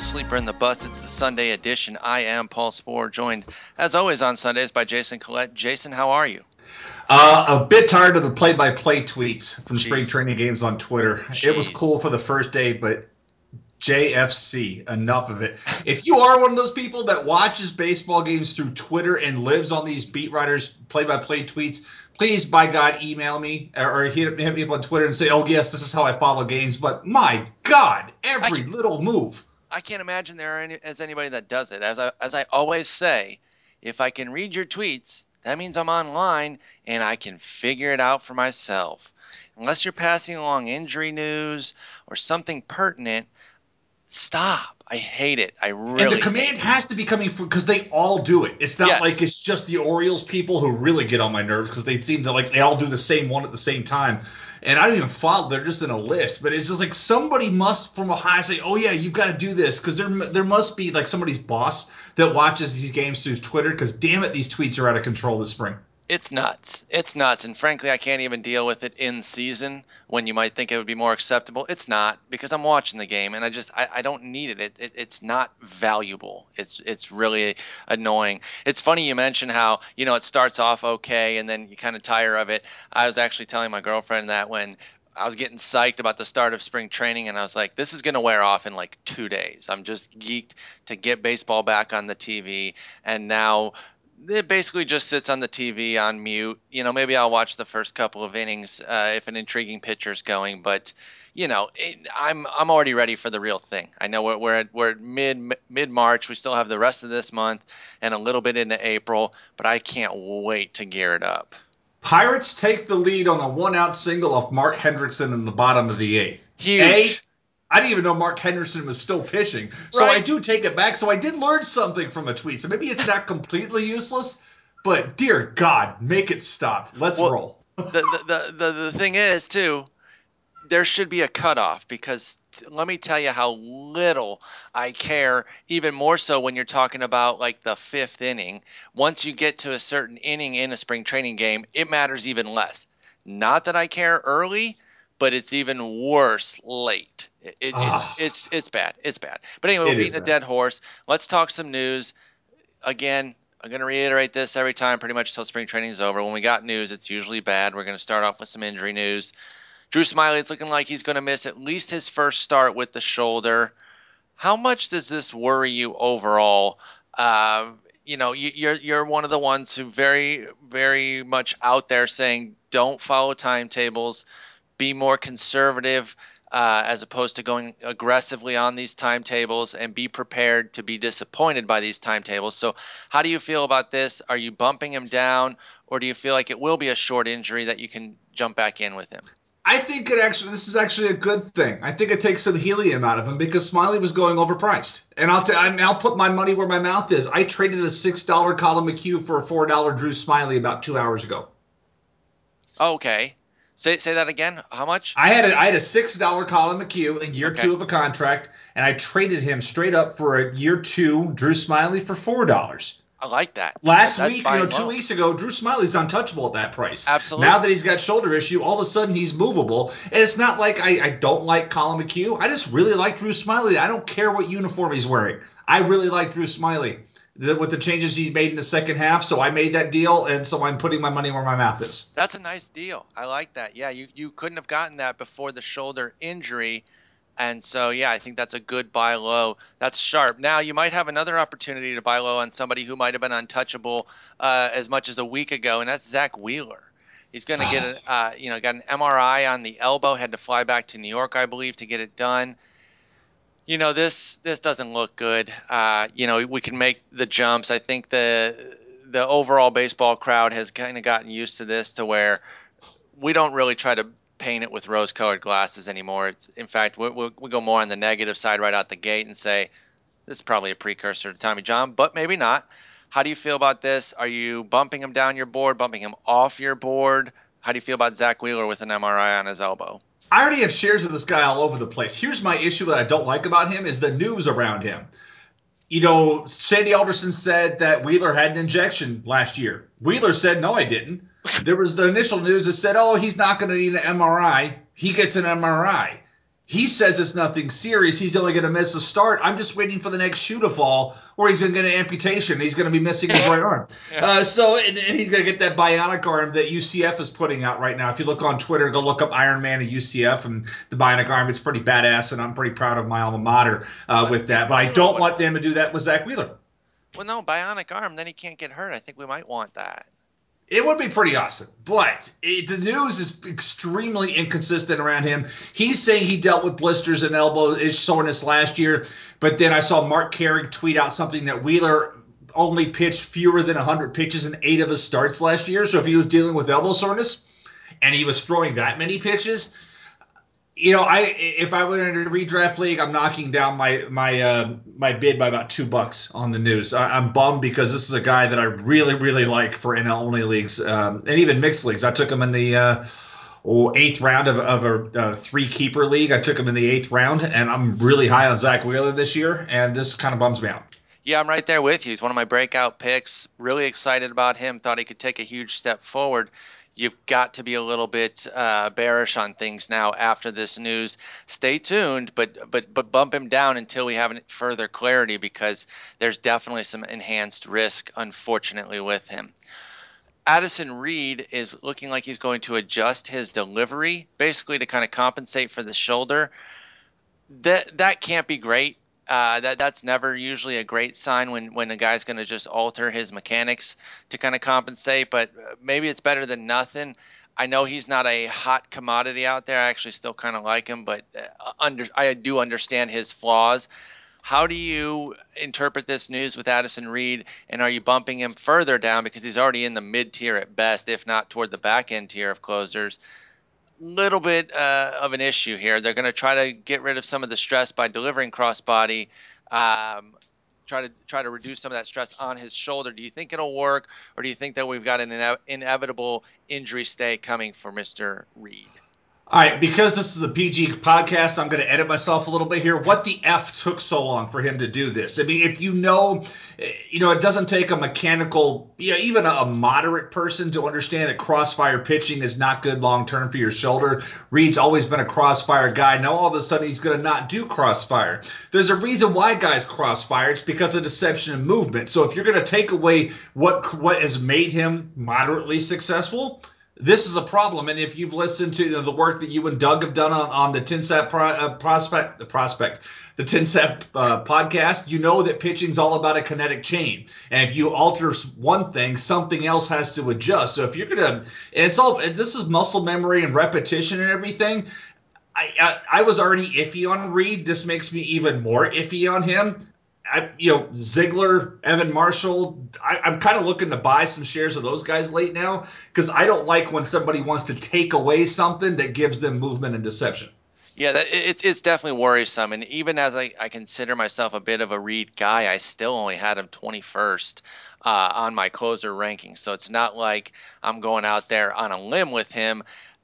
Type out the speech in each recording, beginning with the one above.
Sleeper and the Bust. It's the Sunday edition. I am Paul Sporer, joined as always on Sundays by Jason Collette. Jason, how are you? Uh, a bit tired of the play-by-play tweets from Jeez. spring training games on Twitter. Jeez. It was cool for the first day, but JFC, enough of it. If you are one of those people that watches baseball games through Twitter and lives on these beat writers play-by-play tweets, please, by God, email me or hit, hit me up on Twitter and say, "Oh yes, this is how I follow games." But my God, every little move I can't imagine there any, as anybody that does it. As I, as I always say, if I can read your tweets, that means I'm online and I can figure it out for myself. Unless you're passing along injury news or something pertinent, stop. I hate it. I really. And the command has to be coming from because they all do it. It's not yes. like it's just the Orioles people who really get on my nerves because they seem to like they all do the same one at the same time and I don't even follow. They're just in a list, but it's just like somebody must from Ohio say, "Oh yeah, you've got to do this," because there there must be like somebody's boss that watches these games through Twitter. Because damn it, these tweets are out of control this spring it's nuts. It's nuts. And frankly, I can't even deal with it in season when you might think it would be more acceptable. It's not because I'm watching the game and I just I, I don't need it. It, it. It's not valuable. It's it's really annoying. It's funny you mentioned how you know it starts off okay and then you kind of tire of it. I was actually telling my girlfriend that when I was getting psyched about the start of spring training, and I was like, this is going to wear off in like two days. I'm just geeked to get baseball back on the TV. And now it basically just sits on the TV on mute. You know, maybe I'll watch the first couple of innings uh, if an intriguing pitcher's going, but you know, it, I'm I'm already ready for the real thing. I know we're we're at, we're at mid mid March. We still have the rest of this month and a little bit into April, but I can't wait to gear it up. Pirates take the lead on a one out single of Mark Hendrickson in the bottom of the eighth. Huge. I didn't even know Mark Henderson was still pitching. So right. I do take it back. So I did learn something from a tweet. So maybe it's not completely useless, but dear God, make it stop. Let's well, roll. the, the, the, the thing is, too, there should be a cutoff because let me tell you how little I care, even more so when you're talking about like the fifth inning. Once you get to a certain inning in a spring training game, it matters even less. Not that I care early, but it's even worse late. It, it, it's it's it's bad. It's bad. But anyway, we're beating a dead horse. Let's talk some news. Again, I'm going to reiterate this every time, pretty much until spring training is over. When we got news, it's usually bad. We're going to start off with some injury news. Drew Smyly, it's looking like he's going to miss at least his first start with the shoulder. How much does this worry you overall? Uh, you know, you, you're you're one of the ones who very very much out there saying don't follow timetables, be more conservative uh, as opposed to going aggressively on these timetables and be prepared to be disappointed by these timetables. So, how do you feel about this? Are you bumping him down, or do you feel like it will be a short injury that you can jump back in with him? I think it actually this is actually a good thing. I think it takes some helium out of him because Smyly was going overpriced, and I'll t- I'll put my money where my mouth is. I traded a six dollar Collin McHugh for a four dollar Drew Smyly about two hours ago. Okay, Say say that again. How much? I had a, I had a six dollar Collin McHugh in year okay. two of a contract, and I traded him straight up for a year two Drew Smyly for four dollars. I like that. Last That's week, you know, two weeks ago, Drew Smyly's untouchable at that price. Absolutely. Now that he's got shoulder issue, all of a sudden he's movable. And it's not like I, I don't like Collin McHugh. I just really like Drew Smyly. I don't care what uniform he's wearing. I really like Drew Smyly with the changes he's made in the second half. So I made that deal, and so I'm putting my money where my mouth is. That's a nice deal. I like that. Yeah, you, you couldn't have gotten that before the shoulder injury. And so, yeah, I think that's a good buy low. That's sharp. Now, you might have another opportunity to buy low on somebody who might have been untouchable uh, as much as a week ago, and that's Zack Wheeler. He's going to get a, uh, you know, got an MRI on the elbow, had to fly back to New York, I believe, to get it done you know this this doesn't look good. Uh, you know we can make the jumps. I think the the overall baseball crowd has kind of gotten used to this to where we don't really try to paint it with rose-colored glasses anymore. It's in fact we we we go more on the negative side right out the gate and say this is probably a precursor to Tommy John, but maybe not. How do you feel about this? Are you bumping him down your board, bumping him off your board? How do you feel about Zack Wheeler with an MRI on his elbow? I already have shares of this guy all over the place. Here's my issue that I don't like about him is the news around him. You know, Sandy Alderson said that Wheeler had an injection last year. Wheeler said, no, I didn't. There was the initial news that said, oh, he's not going to need an MRI. He gets an MRI. He says it's nothing serious. He's only going to miss a start. I'm just waiting for the next shoe to fall, or he's going to get an amputation. He's going to be missing his right arm. Yeah. Uh, so, and, and he's going to get that bionic arm that UCF is putting out right now. If you look on Twitter, go look up Iron Man at UCF and the bionic arm. It's pretty badass, and I'm pretty proud of my alma mater uh, with that. But I don't want them to do that with Zack Wheeler. Well, no, bionic arm, then he can't get hurt. I think we might want that. It would be pretty awesome, but it, the news is extremely inconsistent around him. He's saying he dealt with blisters and elbow soreness last year, but then I saw Marc Carig tweet out something that Wheeler only pitched fewer than 100 pitches in eight of his starts last year. So if he was dealing with elbow soreness and he was throwing that many pitches, you know, I if I went into redraft league, I'm knocking down my my uh, my bid by about two bucks on the news. I, am bummed because this is a guy that I really really like for NL only leagues um, and even mixed leagues. I took him in the uh, oh, eighth round of, of a, a, three keeper league. I took him in the eighth round, and I'm really high on Zack Wheeler this year, and this kind of bums me out. Yeah, I'm right there with you. He's one of my breakout picks. Really excited about him. Thought he could take a huge step forward you've got to be a little bit uh, bearish on things now after this news. Stay tuned, but but but bump him down until we have further clarity because there's definitely some enhanced risk, unfortunately, with him. Addison Reed is looking like he's going to adjust his delivery, basically to kind of compensate for the shoulder. That that can't be great uh, that that's never usually a great sign when when a guy's going to just alter his mechanics to kind of compensate. But uh, maybe it's better than nothing. I know he's not a hot commodity out there. I actually still kind of like him, but uh, under I do understand his flaws. How do you interpret this news with Addison Reed, and are you bumping him further down because he's already in the mid tier at best, if not toward the back end tier of closers? Little bit uh, of an issue here. They're going to try to get rid of some of the stress by delivering crossbody. Um, try to try to reduce some of that stress on his shoulder. Do you think it'll work, or do you think that we've got an ine- inevitable injury stay coming for Mr. Reed? All right, because this is a PG podcast, I'm going to edit myself a little bit here. What the F took so long for him to do this? I mean, if you know, eh, you know, it doesn't take a mechanical, yeah, even a moderate person to understand that crossfire pitching is not good long term for your shoulder. Reed's always been a crossfire guy. Now all of a sudden he's going to not do crossfire. There's a reason why guys crossfire. It's because of deception and movement. So if you're going to take away what what has made him moderately successful, this is a problem. And if you've listened to the work that you and Doug have done on, on the TINSTAAPP pro, uh, prospect, the prospect, the TINSTAAPP uh, podcast, you know that pitching's all about a kinetic chain. And if you alter one thing, something else has to adjust. So if you're gonna, it's all this is muscle memory and repetition and everything. I, I, I was already iffy on Reed. This makes me even more iffy on him. I, you know, Ziegler, Evan Marshall. I, am kind of looking to buy some shares of those guys late now because I don't like when somebody wants to take away something that gives them movement and deception. Yeah, that, it, it's definitely worrisome. And even as I, I consider myself a bit of a Reed guy, I still only had him 21st uh, on my closer ranking. So it's not like I'm going out there on a limb with him.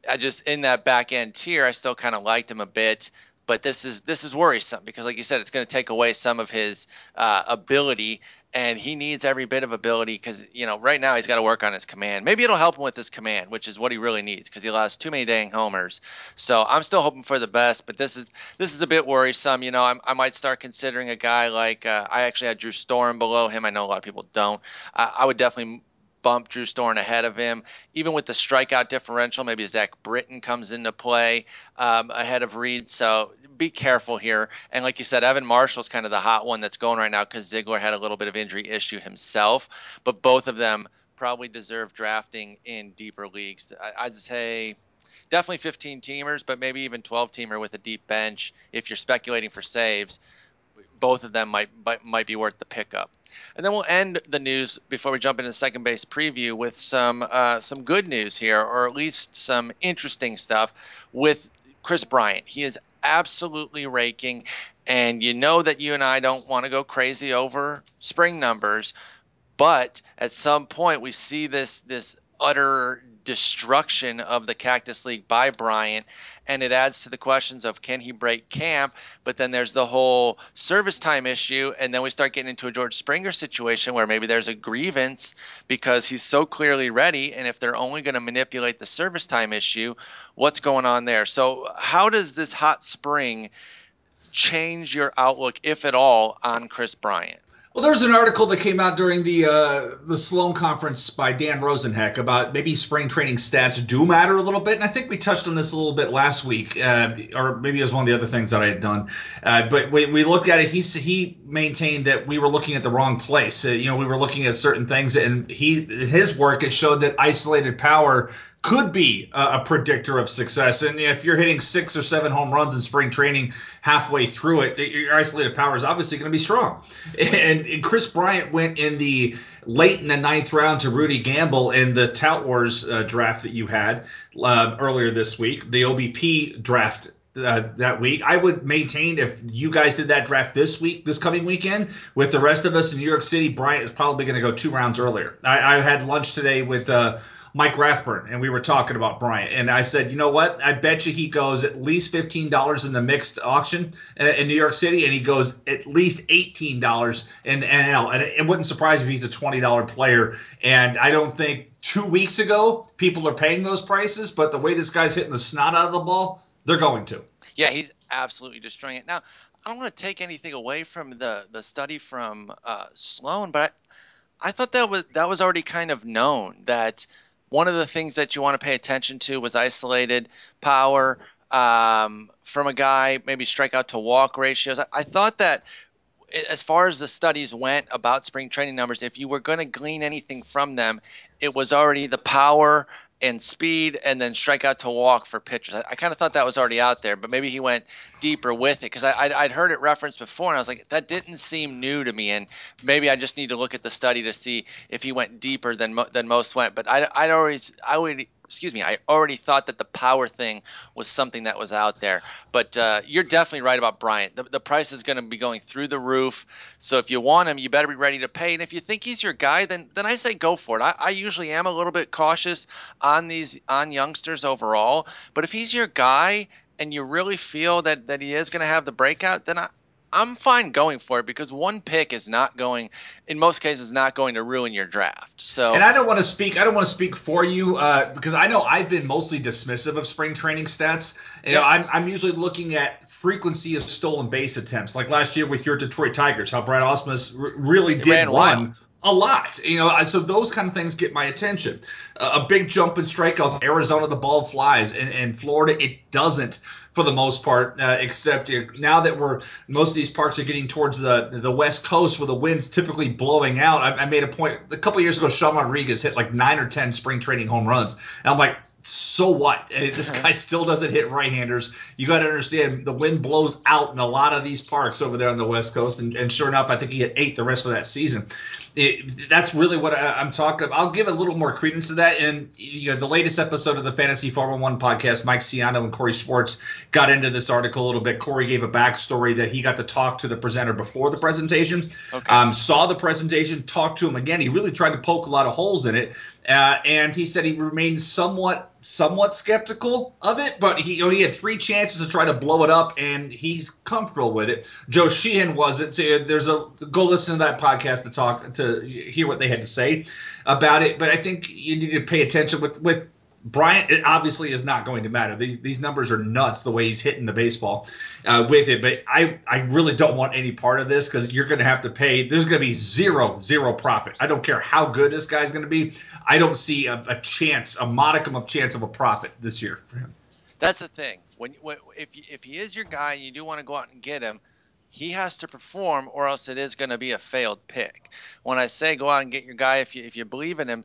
I just in that back end tier, I still kind of liked him a bit but this is this is worrisome because, like you said, it's going to take away some of his uh, ability, and he needs every bit of ability because you know right now he's got to work on his command. Maybe it'll help him with his command, which is what he really needs because he lost too many dang homers. So I'm still hoping for the best, but this is this is a bit worrisome. You know, I'm, i might start considering a guy like uh, I actually had Drew Storen below him. I know a lot of people don't. I, I would definitely bump Drew Storen ahead of him. Even with the strikeout differential, maybe Zach Britton comes into play um, ahead of Reed. So be careful here. And like you said, Evan Marshall's kind of the hot one that's going right now because Ziegler had a little bit of injury issue himself. But both of them probably deserve drafting in deeper leagues. I'd say definitely 15 teamers, but maybe even 12 teamer with a deep bench if you're speculating for saves. Both of them might might, might be worth the pickup. And then we'll end the news before we jump into second base preview with some uh, some good news here, or at least some interesting stuff with Kris Bryant. He is absolutely raking, and you know that you and I don't want to go crazy over spring numbers, but at some point we see this this utter destruction of the Cactus League by Bryant. And it adds to the questions of can he break camp? But then there's the whole service time issue. And then we start getting into a George Springer situation where maybe there's a grievance because he's so clearly ready. And if they're only going to manipulate the service time issue, what's going on there? So, how does this hot spring change your outlook, if at all, on Kris Bryant? Well, there was an article that came out during the uh, the Sloan conference by Dan Rosenheck about maybe spring training stats do matter a little bit, and I think we touched on this a little bit last week, uh, or maybe it was one of the other things that I had done. Uh, but we, we looked at it. He he maintained that we were looking at the wrong place. Uh, you know, we were looking at certain things, and he his work it showed that isolated power could be a, predictor of success. And if you're hitting six or seven home runs in spring training halfway through it, your isolated power is obviously going to be strong. And, and, Kris Bryant went in the late in the ninth round to Rudy Gamble in the Tout Wars uh, draft that you had uh, earlier this week, the OBP draft uh, that week. I would maintain if you guys did that draft this week, this coming weekend, with the rest of us in New York City, Bryant is probably going to go two rounds earlier. I, I had lunch today with uh, Mike Rathburn, and we were talking about Bryant. And I said, you know what? I bet you he goes at least $15 in the mixed auction uh, in New York City, and he goes at least $18 in NL. And it wouldn't surprise me if he's a $20 player. And I don't think two weeks ago people are paying those prices, but the way this guy's hitting the snot out of the ball, they're going to. Yeah, he's absolutely destroying it. Now, I don't want to take anything away from the, the study from uh, Sloan, but I, I thought that was that was already kind of known that – one of the things that you want to pay attention to was isolated power um, from a guy, maybe strikeout to walk ratios. I, I thought that as far as the studies went about spring training numbers, if you were going to glean anything from them, it was already the power and speed and then strikeout to walk for pitchers. I, I kind of thought that was already out there, but maybe he went deeper with it because I'd, I'd heard it referenced before and I was like, that didn't seem new to me. And maybe I just need to look at the study to see if he went deeper than than most went. But I, I'd always I would excuse me, I already thought that the power thing was something that was out there. But uh, you're definitely right about Bryant. The, the price is going to be going through the roof. So if you want him, you better be ready to pay. And if you think he's your guy, then then I say go for it. I, I usually am a little bit cautious on these on youngsters overall. But if he's your guy and you really feel that that he is going to have the breakout, then I, I'm fine going for it because one pick is not going, in most cases, not going to ruin your draft. So, and I don't want to speak. I don't want to speak for you uh, because I know I've been mostly dismissive of spring training stats. You yes. know, I'm, I'm usually looking at frequency of stolen base attempts, like last year with your Detroit Tigers, how Brad Ausmus r- really did run. Wild a lot. You know, so those kind of things get my attention. Uh, a big jump in strikeouts. Arizona, the ball flies, and, and Florida, it doesn't for the most part. Uh, except now that we're most of these parks are getting towards the the west coast, where the wind's typically blowing out. I, I made a point a couple years ago. Sean Rodriguez hit like nine or ten spring training home runs, and I'm like, so what? This guy still doesn't hit right-handers. You got to understand the wind blows out in a lot of these parks over there on the West Coast, and, and sure enough, I think he hit eight the rest of that season it, that's really what I, am talking about. I'll give a little more credence to that. And you know, the latest episode of the Fantasy 411 podcast, Mike Siano and Cory Schwartz got into this article a little bit. Cory gave a backstory that he got to talk to the presenter before the presentation, okay. um, saw the presentation, talked to him again. He really tried to poke a lot of holes in it. Uh, and he said he remained somewhat somewhat skeptical of it, but he you know, he had three chances to try to blow it up, and he's comfortable with it. Joe Sheehan wasn't. So there's a go listen to that podcast to talk to hear what they had to say about it. But I think you need to pay attention with with Bryant, it obviously is not going to matter. These these numbers are nuts the way he's hitting the baseball uh, with it. But I I really don't want any part of this because you're going to have to pay. There's going to be zero zero profit. I don't care how good this guy's going to be. I don't see a, a, chance, a modicum of chance of a profit this year for him. That's the thing. When, when if if he is your guy, and you do want to go out and get him. He has to perform, or else it is going to be a failed pick. When I say go out and get your guy, if you if you believe in him,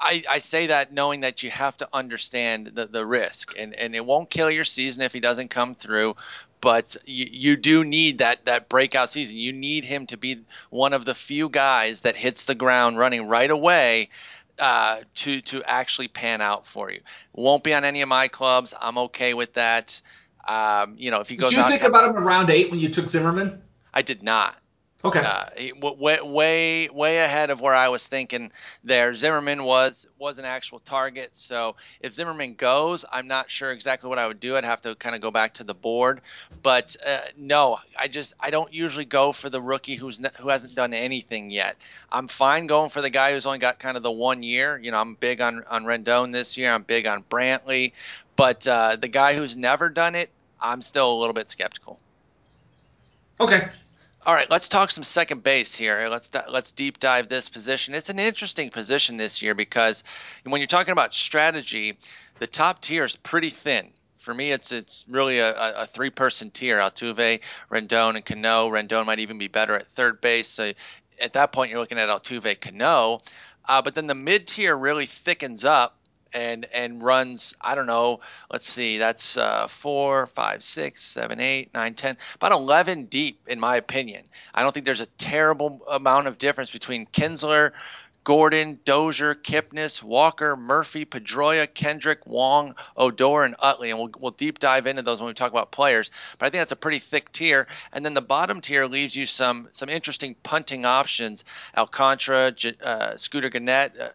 I, I say that knowing that you have to understand the, the risk, and, and it won't kill your season if he doesn't come through. but you, you do need that that breakout season. You need him to be one of the few guys that hits the ground running right away uh, to to actually pan out for you. Won't be on any of my clubs. I'm okay with that. Um, you know, if he goes, did you think about him in round eight when you took Zimmerman? I did not. Okay. Uh, way, way, way ahead of where I was thinking there. Zimmerman was was an actual target. So if Zimmerman goes, I'm not sure exactly what I would do. I'd have to kind of go back to the board. But uh, no, I just I don't usually go for the rookie who's who hasn't done anything yet. I'm fine going for the guy who's only got kind of the one year. You know, I'm big on on Rendon this year. I'm big on Brantley. But uh, the guy who's never done it, I'm still a little bit skeptical. Okay. All right, let's talk some second base here. Let's let's deep dive this position. It's an interesting position this year because when you're talking about strategy, the top tier is pretty thin. For me, it's it's really a, a three person tier: Altuve, Rendon, and Cano. Rendon might even be better at third base. So at that point, you're looking at Altuve, Cano. Uh, but then the mid tier really thickens up and and runs I don't know let's see that's uh, four five six seven eight nine ten about 11 deep in my opinion I don't think there's a terrible amount of difference between Kinsler Gordon, Dozier, Kipnis, Walker, Murphy, Pedroia, Kendrick, Wong, Odor, and Utley. And we'll, we'll deep dive into those when we talk about players. But I think that's a pretty thick tier. And then the bottom tier leaves you some some interesting punting options. Alcantara, uh, Scooter Gennett. Uh,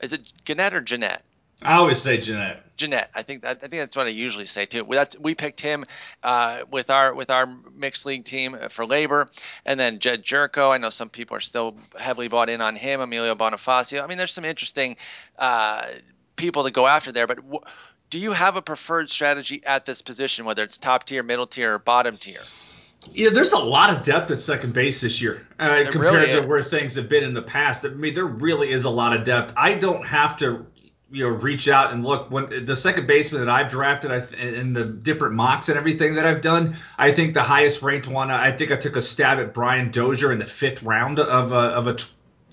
is it Gennett or Jeanette? I always say Jeanette. Jeanette. I think I think that's what I usually say too. That's we picked him uh, with our with our mixed league team for LABR, and then Jedd Gyorko. I know some people are still heavily bought in on him. Emilio Bonifacio. I mean, there's some interesting uh, people to go after there. But w- do you have a preferred strategy at this position, whether it's top tier, middle tier, or bottom tier? Yeah, there's a lot of depth at second base this year uh, compared really to where things have been in the past. I mean, there really is a lot of depth. I don't have to you know reach out and look. When the second baseman that I've drafted I in the different mocks and everything that I've done I think the highest ranked one I think I took a stab at Brian Dozier in the fifth round of a, of a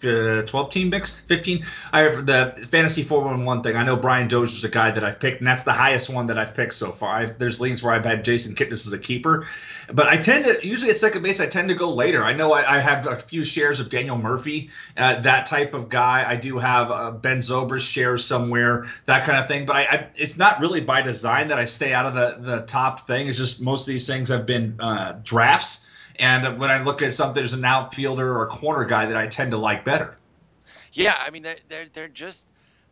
uh, 12 team mixed? 15 i have the fantasy 411 thing. I know brian dozier's a guy that i've picked and that's the highest one that i've picked so far. I've, there's leagues where i've had jason kipnis as a keeper but i tend to usually at second base i tend to go later. I know i, I have a few shares of daniel murphy uh, that type of guy. I do have uh, ben zobrist shares somewhere that kind of thing but I, I, it's not really by design that i stay out of the, the top thing. It's just most of these things have been uh, drafts and when I look at something there's an outfielder or a corner guy that I tend to like better. Yeah, I mean they're they're, they're just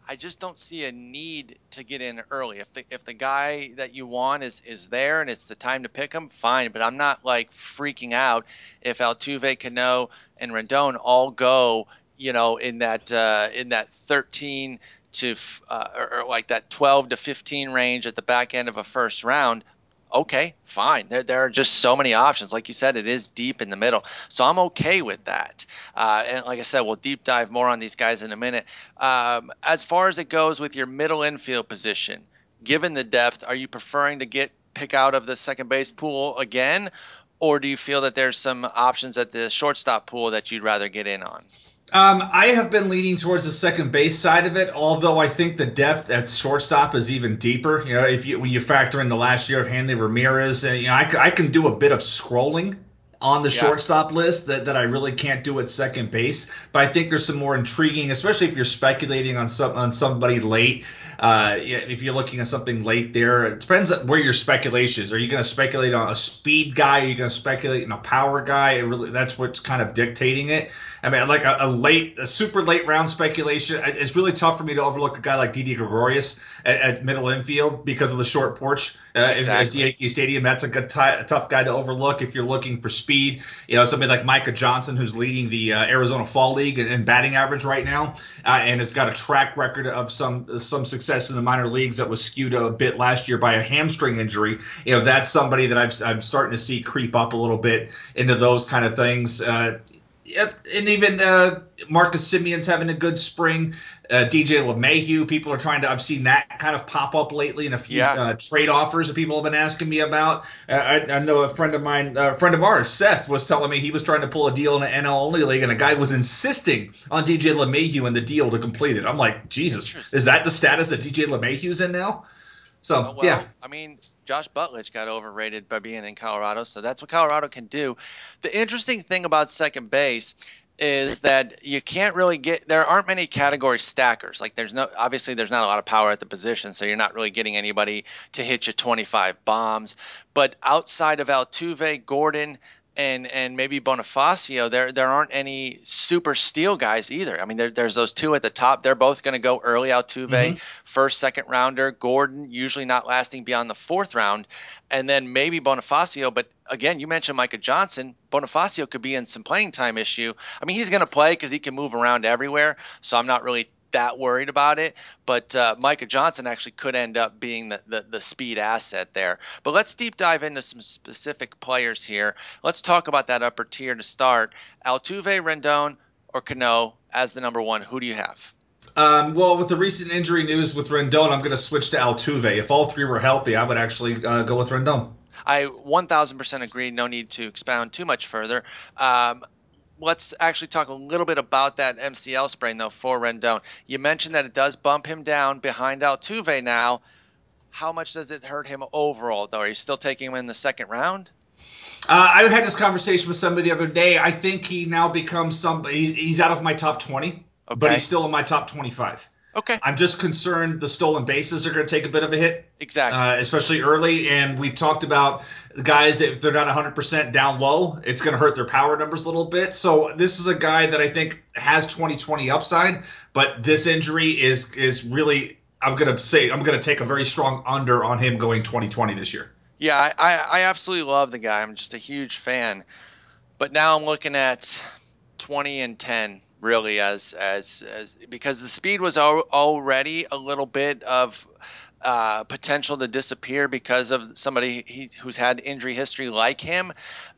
I just don't see a need to get in early. If the if the guy that you want is is there and it's the time to pick him, fine. But I'm not like freaking out if Altuve, Cano, and Rendon all go, you know, in that uh, in that 13 to uh, or, or like that 12 to 15 range at the back end of a first round okay, fine. There, there are just so many options. Like you said, it is deep in the middle. So I'm okay with that. Uh, and like I said, we'll deep dive more on these guys in a minute. Um, as far as it goes with your middle infield position, given the depth, are you preferring to get pick out of the second base pool again? Or do you feel that there's some options at the shortstop pool that you'd rather get in on? Um, I have been leaning towards the second base side of it, although I think the depth at shortstop is even deeper. You know, if you when you factor in the last year of Hanley Ramirez, and you know, I, I can do a bit of scrolling on the yeah. shortstop list that, that I really can't do at second base. But I think there's some more intriguing, especially if you're speculating on some on somebody late. Uh, if you're looking at something late there, it depends on where your speculation is. Are you going to speculate on a speed guy? Are you going to speculate on a power guy? It really, that's what's kind of dictating it. I mean, like a, a, late, a super late round speculation. It's really tough for me to overlook a guy like Didi Gregorius at, at middle infield because of the short porch uh, exactly. Yankee Stadium. That's a good, t- a tough guy to overlook if you're looking for speed. You know, somebody like Micah Johnson, who's leading the uh, Arizona Fall League in, in batting average right now, uh, and has got a track record of some some success in the minor leagues that was skewed a bit last year by a hamstring injury. You know, that's somebody that i am starting to see creep up a little bit into those kind of things. Uh, and even uh, Marcus Semien's having a good spring. Uh, DJ LeMahieu, people are trying to. I've seen that kind of pop up lately in a few yeah. uh, trade offers that people have been asking me about. Uh, I, I, know a friend of mine, a friend of ours, Seth, was telling me he was trying to pull a deal in an NL only league, and a guy was insisting on DJ LeMahieu and the deal to complete it. I'm like, Jesus, is that the status that DJ LeMahieu's in now? So well, yeah, I mean, Josh Rutledge got overrated by being in Colorado, so that's what Colorado can do. The interesting thing about second base is that you can't really get there aren't many category stackers like there's no obviously there's not a lot of power at the position so you're not really getting anybody to hit you 25 bombs but outside of Altuve, Gordon and and maybe Bonifacio, there there aren't any super steal guys either. I mean, there, there's those two at the top. They're both going to go early. Altuve, mm-hmm. first, second rounder. Gordon usually not lasting beyond the fourth round, and then maybe Bonifacio. But again, you mentioned Micah Johnson. Bonifacio could be in some playing time issue. I mean, he's going to play because he can move around everywhere. So I'm not really that worried about it. But uh, Micah Johnson actually could end up being the, the, the, speed asset there. But let's deep dive into some specific players here. Let's talk about that upper tier to start. Altuve, Rendon, or Cano as the number one. Who do you have? Um, well, with the recent injury news with Rendon, I'm going to switch to Altuve. If all three were healthy, I would actually uh, go with Rendon. I 1000% agree. No need to expound too much further. Um, let's actually talk a little bit about that MCL sprain though for Rendon. You mentioned that it does bump him down behind Altuve now. How much does it hurt him overall though? Are you still taking him in the second round? Uh, I had this conversation with somebody the other day. I think he now becomes some. He's, he's out of my top twenty, okay. but he's still in my top twenty-five. Okay. I'm just concerned the stolen bases are going to take a bit of a hit. Exactly. Uh, especially early. And we've talked about guys, if they're not 100% down low, it's going to hurt their power numbers a little bit. So this is a guy that I think has 2020 upside, but this injury is is really, I'm going to say, I'm going to take a very strong under on him going 2020 this year. Yeah, I, I absolutely love the guy. I'm just a huge fan. But now I'm looking at 20 and 10 really as as, as because the speed was al- already a little bit of uh, potential to disappear because of somebody he, who's had injury history like him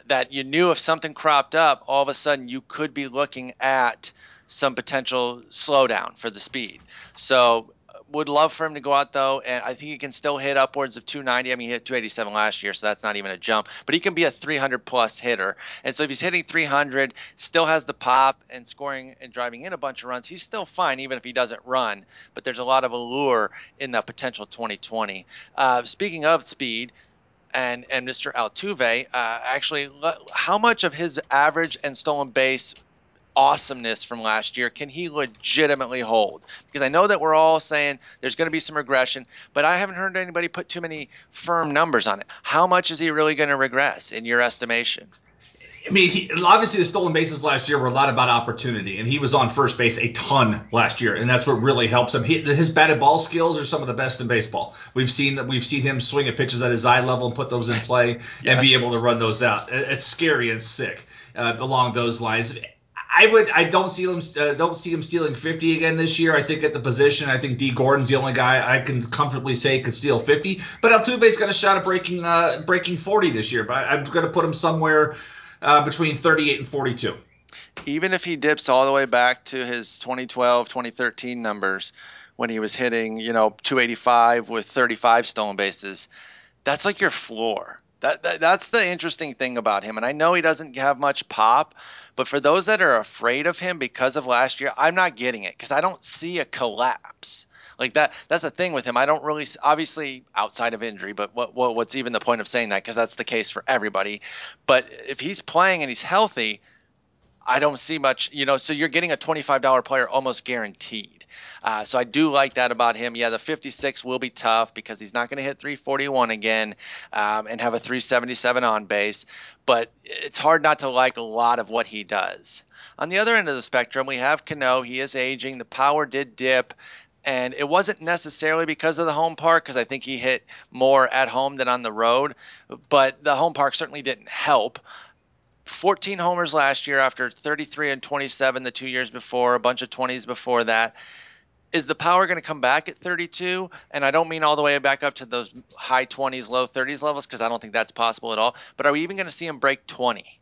that you knew if something cropped up all of a sudden you could be looking at some potential slowdown for the speed. So would love for him to go out though, and I think he can still hit upwards of 290. I mean, he hit 287 last year, so that's not even a jump. But he can be a 300 plus hitter, and so if he's hitting 300, still has the pop and scoring and driving in a bunch of runs, he's still fine even if he doesn't run. But there's a lot of allure in the potential 2020. Uh, speaking of speed, and and Mr. Altuve, uh, actually, how much of his average and stolen base awesomeness from last year can he legitimately hold? Because I know that we're all saying there's going to be some regression, but I haven't heard anybody put too many firm numbers on it. How much is he really going to regress in your estimation? I mean, he, obviously the stolen bases last year were a lot about opportunity, and he was on first base a ton last year, and that's what really helps him. He, his batted ball skills are some of the best in baseball. We've seen that we've seen him swing at pitches at his eye level and put those in play yes. and be able to run those out. It's scary and sick uh, along those lines. I would. I don't see him. Uh, don't see him stealing 50 again this year. I think at the position, I think D Gordon's the only guy I can comfortably say could steal 50. But Altuve's got a shot at breaking uh, breaking 40 this year. But I'm going to put him somewhere uh, between 38 and 42. Even if he dips all the way back to his 2012, 2013 numbers, when he was hitting, you know, 285 with 35 stolen bases, that's like your floor. That, that that's the interesting thing about him. And I know he doesn't have much pop, but for those that are afraid of him because of last year, I'm not getting it because I don't see a collapse. Like that that's the thing with him. I don't really obviously outside of injury, but what, what what's even the point of saying that because that's the case for everybody. But if he's playing and he's healthy, I don't see much, you know, so you're getting a $25 player almost guaranteed. Uh, so I do like that about him. Yeah, the 56 will be tough because he's not going to hit 341 again um, and have a 377 on base, but it's hard not to like a lot of what he does. On the other end of the spectrum, we have Cano. He is aging. The power did dip and it wasn't necessarily because of the home park because I think he hit more at home than on the road, but the home park certainly didn't help. 14 homers last year after 33 and 27 the two years before, a bunch of 20s before that is the power going to come back at 32? And I don't mean all the way back up to those high 20s, low 30s levels because I don't think that's possible at all. But are we even going to see him break 20?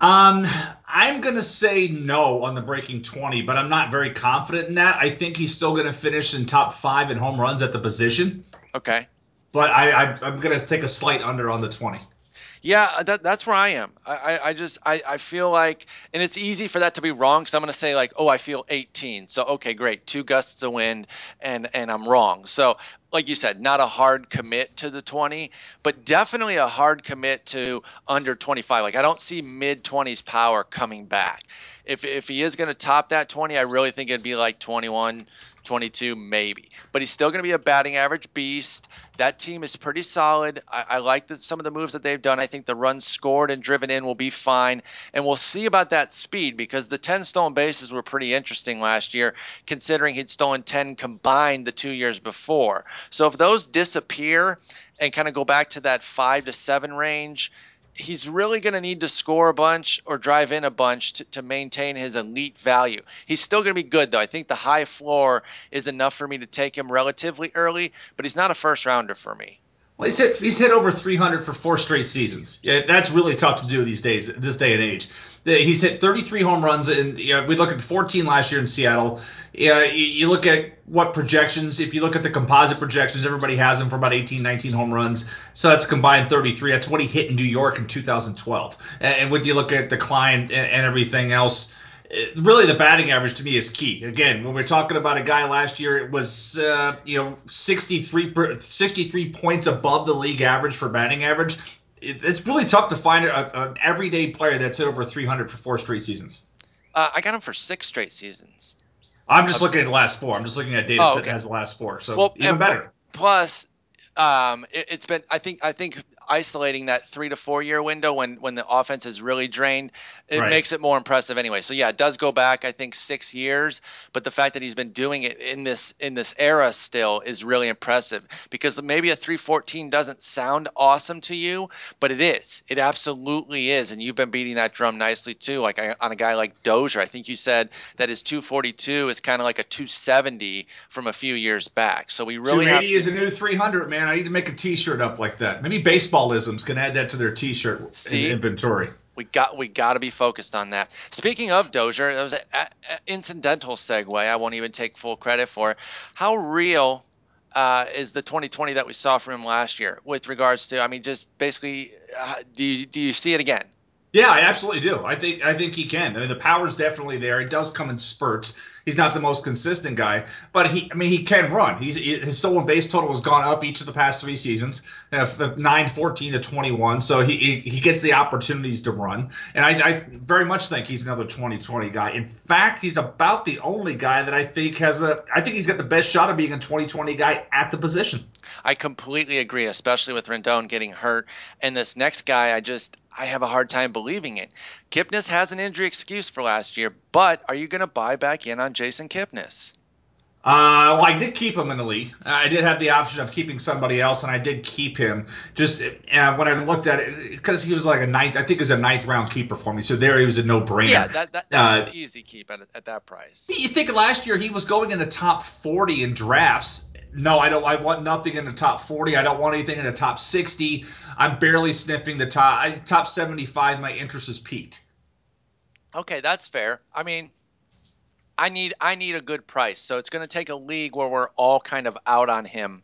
Um, I'm going to say no on the breaking 20, but I'm not very confident in that. I think he's still going to finish in top five in home runs at the position. Okay. But I, I I'm going to take a slight under on the 20. Yeah, uh, that, that's where I am. I, I just I, I feel like, and it's easy for that to be wrong because I'm going to say like, oh, I feel 18. So okay, great, two gusts of wind, and and I'm wrong. So like you said, not a hard commit to the 20, but definitely a hard commit to under 25. Like I don't see mid 20s power coming back. If if he is going to top that 20, I really think it'd be like 21, 22 maybe. But he's still going to be a batting average beast. That team is pretty solid. I, I like the, some of the moves that they've done. I think the runs scored and driven in will be fine. And we'll see about that speed because the 10 stolen bases were pretty interesting last year, considering he'd stolen 10 combined the two years before. So if those disappear and kind of go back to that five to seven range, he's really going to need to score a bunch or drive in a bunch to, to maintain his elite value. He's still going to be good, though. I think the high floor is enough for me to take him relatively early, but he's not a first rounder for me. Well, he's hit he's hit over 300 for four straight seasons. Yeah, that's really tough to do these days, this day and age. He's hit 33 home runs, and you know, we look at 14 last year in Seattle. Yeah, you, look at what projections. If you look at the composite projections, everybody has him for about 18, 19 home runs. So that's combined 33. That's what he hit in New York in 2012. And, when you look at decline and, and everything else really the batting average to me is key. Again, when we're talking about a guy last year, it was uh, you know 63, 63 points above the league average for batting average. It's really tough to find an everyday player that's hit over 300 for four straight seasons. Uh, I got him for six straight seasons. I'm just looking at the last four. I'm just looking at data oh, okay. that has the last four, so well, even better. Plus, um, it, has been. I think. I think isolating that three to four year window when when the offense is really drained, it right. makes it more impressive anyway. So yeah, it does go back I think six years, but the fact that he's been doing it in this in this era still is really impressive because maybe a 314 doesn't sound awesome to you, but it is. It absolutely is, and you've been beating that drum nicely too. Like on a guy like Dozier, I think you said that his 242 is kind of like a 270 from a few years back. So we really 280 have, is a new 300, man. I need to make a T-shirt up like that. Maybe baseball baseballisms can add that to their T-shirt See? inventory. We got we got to be focused on that. Speaking of Dozier, it was an incidental segue. I won't even take full credit for. How real uh, is the 2020 that we saw from him last year with regards to? I mean, just basically, uh, do you, do you see it again? Yeah, I absolutely do. I think I think he can. I mean, the power's definitely there. It does come in spurts. He's not the most consistent guy, but he, I mean, he can run. He's his stolen base total has gone up each of the past three seasons, uh, 9, 14 to 21. So he, he, he gets the opportunities to run, and I, I very much think he's another 2020 guy. In fact, he's about the only guy that I think has a. I think he's got the best shot of being a 2020 guy at the position. I completely agree, especially with Rendon getting hurt, and this next guy, I just I have a hard time believing it. Kipnis has an injury excuse for last year, but are you going to buy back in on Jason Kipnis? Uh, well, I did keep him in the league. I did have the option of keeping somebody else, and I did keep him. Just uh, when I looked at it, because he was like a ninth, I think it was a ninth round keeper for me. So there, he was a no brainer. Yeah, that, that, uh, an easy keep at, at that price. You think last year he was going in the top forty in drafts, no, I don't. I want nothing in the top 40. I don't want anything in the top 60. I'm barely sniffing the top I, top 75. My interest is peaked. Okay, that's fair. I mean, I need I need a good price, so it's going to take a league where we're all kind of out on him,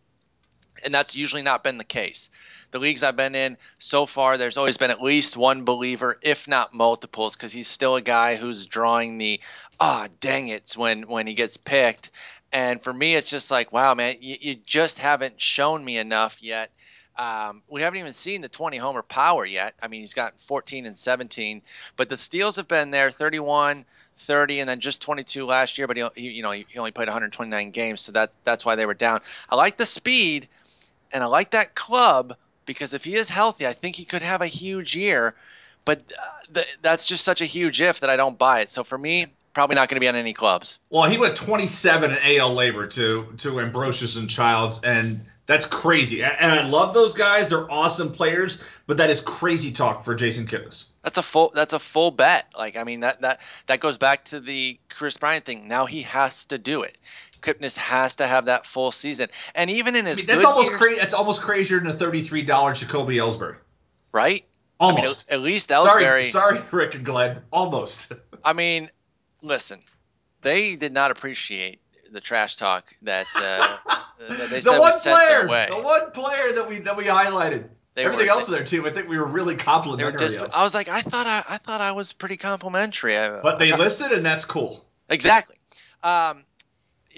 and that's usually not been the case. The leagues I've been in so far, there's always been at least one believer, if not multiples, because he's still a guy who's drawing the ah dang it's when when he gets picked and for me, it's just like, wow, man, you, you just haven't shown me enough yet. Um, we haven't even seen the 20 homer power yet. I mean, he's got 14 and 17, but the steals have been there 31, 30, and then just 22 last year. But he, he you know, he, he only played 129 games, so that that's why they were down. I like the speed, and I like that club because if he is healthy, I think he could have a huge year. But uh, that's just such a huge if that I don't buy it. So for me, probably not going to be on any clubs. Well, he went 27 in AL LABR to to Ambrosius and Childs, and that's crazy. And I love those guys; they're awesome players. But that is crazy talk for Jason Kipnis. That's a full. That's a full bet. Like I mean, that that that goes back to the Kris Bryant thing. Now he has to do it. Kipnis has to have that full season, and even in his I mean, that's almost crazy. That's almost crazier than a thirty-three dollars Jacoby Ellsbury. Right. Almost. I mean, at least Ellsbury. Sorry, sorry, Rick and Glenn. Almost. I mean, listen, they did not appreciate the trash talk that, uh, that they the one player, the one player that we that we highlighted. They Everything else in there too, I think we were really complimentary. Were I was like, I thought I, I thought I was pretty complimentary. but they listened, and that's cool. Exactly. Um,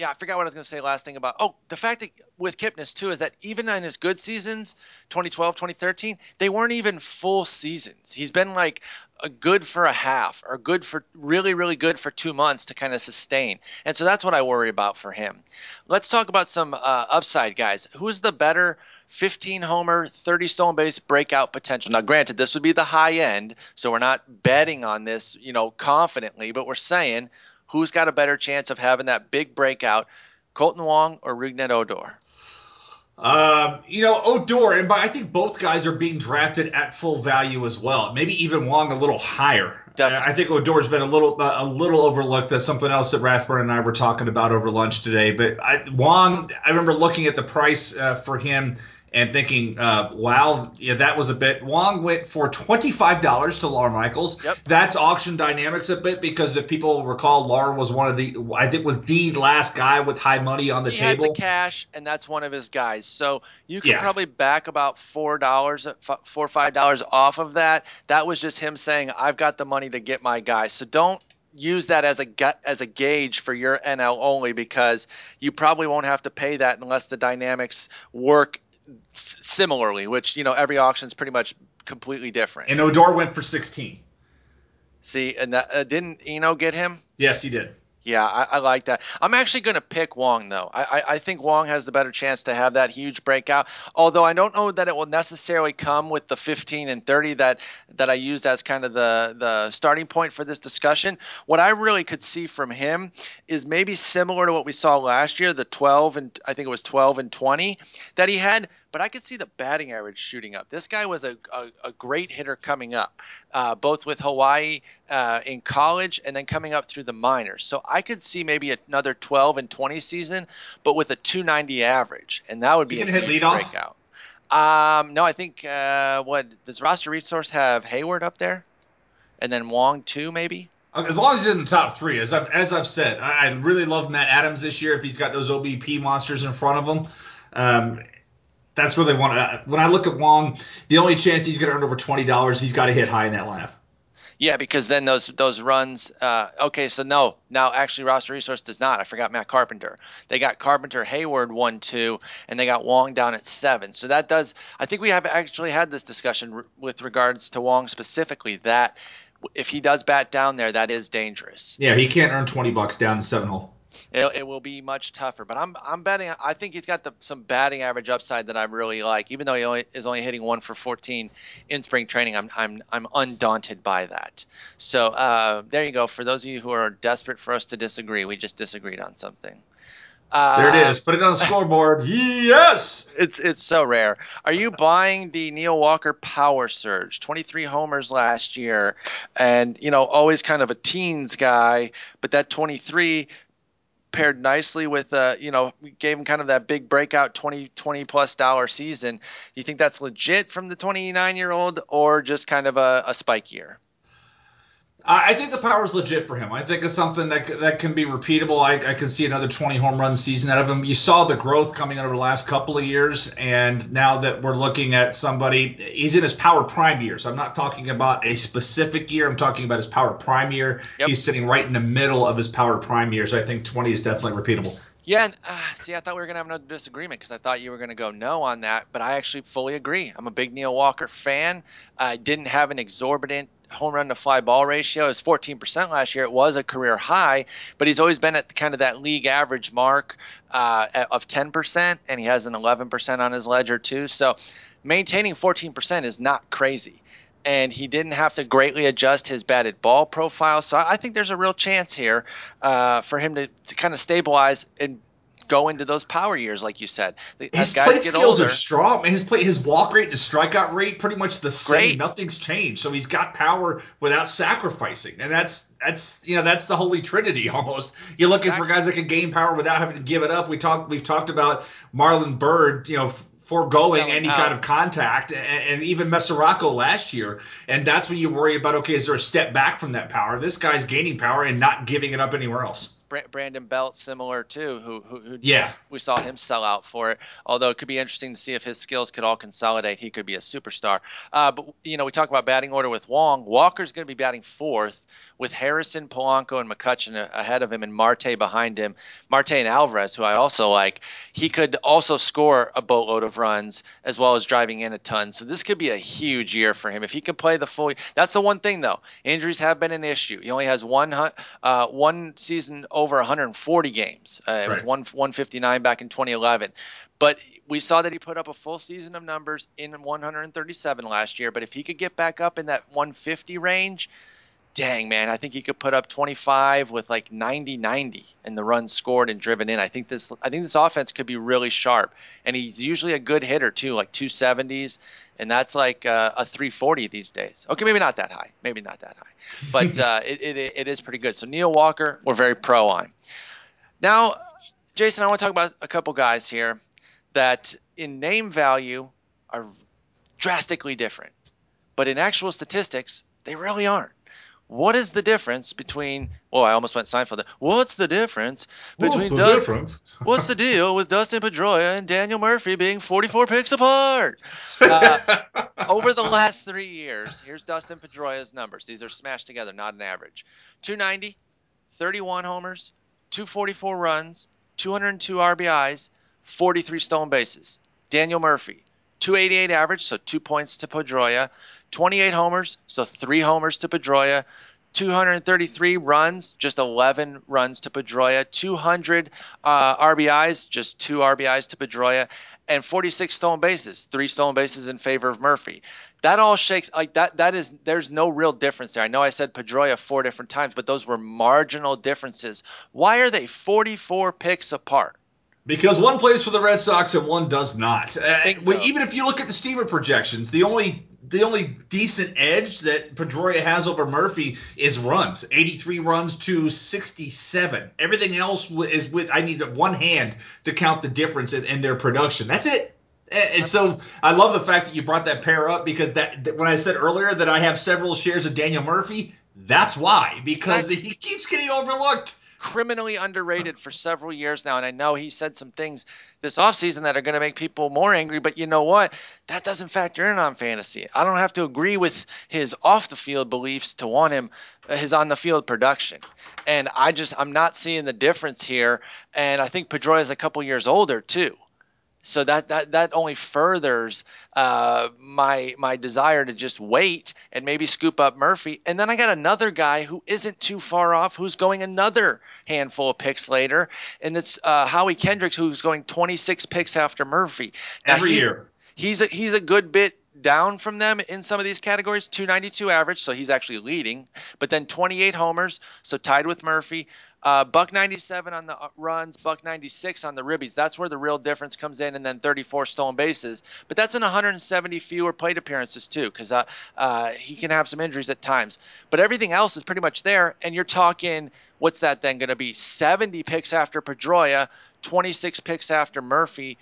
yeah, I forgot what I was going to say last thing about. Oh, the fact that with Kipnis too is that even in his good seasons, 2012, 2013, they weren't even full seasons. He's been like good for a half or good for really really good for 2 months to kind of sustain. And so that's what I worry about for him. Let's talk about some uh, upside guys. Who's the better 15 homer, 30 stolen base breakout potential. Now, granted, this would be the high end, so we're not betting on this, you know, confidently, but we're saying who's got a better chance of having that big breakout, Kolten Wong or Rougned Odor? Um, you know, Odor, and I think both guys are being drafted at full value as well. Maybe even Wong a little higher. Definitely. I think Odor's been a little uh, a little overlooked. That's something else that Rathburn and I were talking about over lunch today. But I, Wong, I remember looking at the price uh, for him and thinking, uh, wow, yeah, that was a bit. Wong went for $25 to Lawr Michaels. Yep. That's auction dynamics a bit because if people recall, Lawr was one of the, I think was the last guy with high money on the he table. Had the cash, and that's one of his guys. So you could yeah. probably back about $4, four or $5 off of that. That was just him saying, I've got the money to get my guy. So don't use that as a gut as a gauge for your NL only because you probably won't have to pay that unless the dynamics work similarly, which you know every auction is pretty much completely different. And Odor went for sixteen. See, and that, uh, didn't Eno get him? Yes, he did. Yeah, I, I, like that. I'm actually going to pick Wong though. I, I, I, think Wong has the better chance to have that huge breakout. Although I don't know that it will necessarily come with the 15 and 30 that that I used as kind of the the starting point for this discussion. What I really could see from him is maybe similar to what we saw last year, the 12 and I think it was 12 and 20 that he had, but I could see the batting average shooting up. This guy was a, a, a great hitter coming up, uh, both with Hawaii uh, in college and then coming up through the minors. So I could see maybe another 12 and 20 season, but with a 290 average, and that would be a hit breakout. Um, no, I think uh, what does roster resource have Heyward up there, and then Wong too, maybe. As long as he's in the top three, as I've as I've said, I, I really love Matt Adams this year. If he's got those OBP monsters in front of him, um, that's where they want to. When I look at Wong, the only chance he's going to earn over twenty dollars, he's got to hit high in that lineup. Yeah, because then those those runs. Uh, okay, so no, now actually roster resource does not. I forgot Matt Carpenter. They got Carpenter, Heyward one two, and they got Wong down at seven. So that does. I think we have actually had this discussion r- with regards to Wong specifically. That if he does bat down there, that is dangerous. Yeah, he can't earn twenty bucks down the seven hole it, it will be much tougher. But I'm I'm betting. I think he's got the, some batting average upside that I really like. Even though he only, is only hitting one for 14 in spring training, I'm I'm I'm undaunted by that. So uh, there you go. For those of you who are desperate for us to disagree, we just disagreed on something. Uh, there it is. Put it on the scoreboard. yes. It's it's so rare. Are you buying the Neil Walker Power Surge? 23 homers last year, and you know always kind of a teens guy, but that 23 paired nicely with uh you know gave him kind of that big breakout 20 20 plus dollar season. Do you think that's legit from the 29 year old or just kind of a, a spike year I think the power is legit for him. I think it's something that that can be repeatable. I, I can see another 20 home run season out of him. You saw the growth coming over the last couple of years, and now that we're looking at somebody, he's in his power prime years. I'm not talking about a specific year. I'm talking about his power prime year. Yep. He's sitting right in the middle of his power prime years. I think 20 is definitely repeatable. Yeah, and, uh, see, I thought we were gonna have another disagreement because I thought you were gonna go no on that, but I actually fully agree. I'm a big Neil Walker fan. I didn't have an exorbitant home run to fly ball ratio is 14% last year. It was a career high, but he's always been at kind of that league average mark uh, of 10%, and he has an 11% on his ledger too. So maintaining 14% is not crazy. And he didn't have to greatly adjust his batted ball profile. So I think there's a real chance here uh, for him to, to kind of stabilize and go into those power years, like you said. His plate skills older, are strong. His plate, his walk rate and his strikeout rate, pretty much the same. Great. Nothing's changed. So he's got power without sacrificing, and that's that's you know that's the holy trinity almost. You're looking exactly. for guys that can gain power without having to give it up. We talked we've talked about Marlon Byrd, you know. Foregoing any out. kind of contact, and, and even Mesoraco last year, and that's when you worry about okay, is there a step back from that power? This guy's gaining power and not giving it up anywhere else. Brandon Belt, similar too, who, who, who yeah we saw him sell out for it. Although it could be interesting to see if his skills could all consolidate, he could be a superstar. Uh, but you know, we talk about batting order with Wong. Walker's going to be batting fourth with Harrison, Polanco, and McCutchen ahead of him, and Marte behind him. Marte and Alvarez, who I also like, he could also score a boatload of runs as well as driving in a ton. So this could be a huge year for him if he can play the full. That's the one thing though. Injuries have been an issue. He only has one uh, one season over 140 games. Uh, it right. was one 159 back in 2011, but we saw that he put up a full season of numbers in 137 last year. But if he could get back up in that 150 range dang man, I think he could put up 25 with like 90 90 and the runs scored and driven in. I think this I think this offense could be really sharp. And he's usually a good hitter too, like 270s and that's like uh, a 340 these days. Okay, maybe not that high. Maybe not that high. But uh, it, it, it is pretty good. So Neil Walker, we're very pro on. Now, Jason, I want to talk about a couple guys here that in name value are drastically different. But in actual statistics, they really aren't. What is the difference between? Oh, I almost went Seinfeld. What's the difference between? What's the Dust, difference? what's the deal with Dustin Pedroia and Daniel Murphy being 44 picks apart? Uh, over the last three years, here's Dustin Pedroia's numbers. These are smashed together, not an average. 290, 31 homers, 244 runs, 202 RBIs, 43 stolen bases. Daniel Murphy, 288 average, so two points to Pedroia. 28 homers, so three homers to Pedroia. 233 runs, just 11 runs to Pedroia. 200 uh, RBIs, just two RBIs to Pedroia, and 46 stolen bases, three stolen bases in favor of Murphy. That all shakes like that. That is, there's no real difference there. I know I said Pedroia four different times, but those were marginal differences. Why are they 44 picks apart? Because one plays for the Red Sox and one does not. Uh, even if you look at the Steamer projections, the only the only decent edge that Pedroia has over Murphy is runs 83 runs to 67. Everything else is with, I need one hand to count the difference in, in their production. That's it. And so I love the fact that you brought that pair up because that, that when I said earlier that I have several shares of Daniel Murphy, that's why because he keeps getting overlooked criminally underrated for several years now. And I know he said some things this offseason that are going to make people more angry, but you know what? That doesn't factor in on fantasy. I don't have to agree with his off the field beliefs to want him uh, his on the field production. And I just I'm not seeing the difference here. And I think Pedroia is a couple years older too so that that that only furthers uh, my my desire to just wait and maybe scoop up Murphy. And then I got another guy who isn't too far off, who's going another handful of picks later, and it's uh, Howie Kendricks, who's going 26 picks after Murphy. Now, every he, year. He's a, he's a good bit down from them in some of these categories. 292 average so he's actually leading. But then 28 homers so tied with murphy uh, buck 97 on the uh, runs, buck 96 on the ribbies. That's where the real difference comes in, and then 34 stolen bases. But that's in 170 fewer plate appearances too, because uh, uh, he can have some injuries at times. But everything else is pretty much there, and you're talking what's that then going to be? 70 picks after Pedroia, 26 picks after Murphy.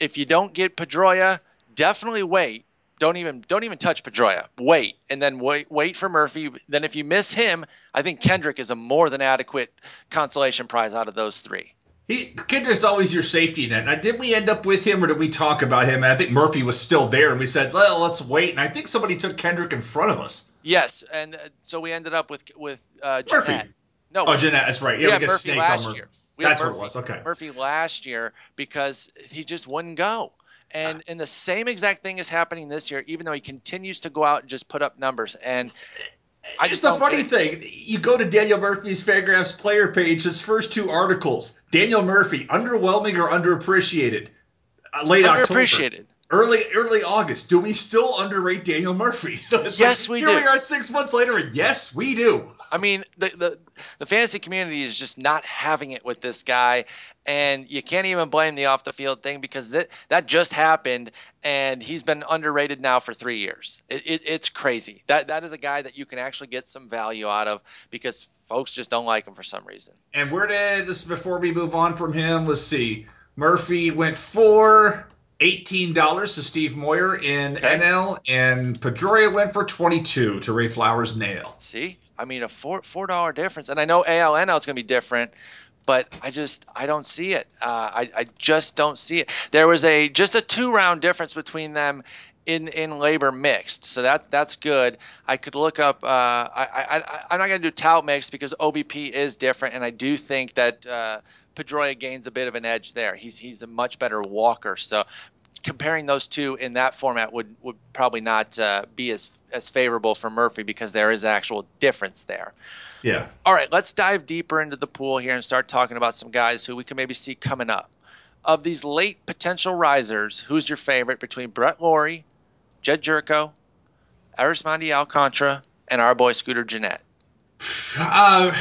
If you don't get Pedroia, definitely wait don't even don't even touch Pedroia. Wait, and then wait wait for Murphy. Then if you miss him, I think Kendrick is a more than adequate consolation prize out of those three. He Kendrick's always your safety net. Now, did we end up with him, or did we talk about him? And I think Murphy was still there, and we said, "Well, let's wait." And I think somebody took Kendrick in front of us. Yes, and uh, so we ended up with with uh, Murphy. No, oh, Gennett, that's right. Yeah, we, we Murphy last Murphy. Year. We that's Murphy, what it was. Okay, Murphy last year because he just wouldn't go. And and the same exact thing is happening this year, even though he continues to go out and just put up numbers. And I just the funny thing. You go to Daniel Murphy's Fangraphs player page. His first two articles: Daniel Murphy, underwhelming or underappreciated? Uh, late underappreciated. October, early early August. Do we still underrate Daniel Murphy? So yes, like, we here do. we are six months later, and yes, we do. I mean, the, the the fantasy community is just not having it with this guy, and you can't even blame the off the field thing because that that just happened, and he's been underrated now for three years. It, it, it's crazy. That that is a guy that you can actually get some value out of because folks just don't like him for some reason. And where did this before we move on from him? Let's see. Murphy went for eighteen dollars to Steve Moyer in okay. NL, and Pedroia went for twenty two to Ray Flowers Nail. See, I mean, a four four dollar difference, and I know AL NL is going to be different, but I just I don't see it. Uh, I I just don't see it. There was a just a two round difference between them in in LABR mixed, so that that's good. I could look up. Uh, I, I I'm not going to do tout mixed because OBP is different, and I do think that. Uh, Pedroia gains a bit of an edge there. He's he's a much better walker. So comparing those two in that format would would probably not uh, be as as favorable for Murphy because there is actual difference there. Yeah. All right, let's dive deeper into the pool here and start talking about some guys who we can maybe see coming up. Of these late potential risers, who's your favorite between Brett Lawrie, Jedd Gyorko, Arismendi Alcantara, and our boy Scooter Gennett? Uh,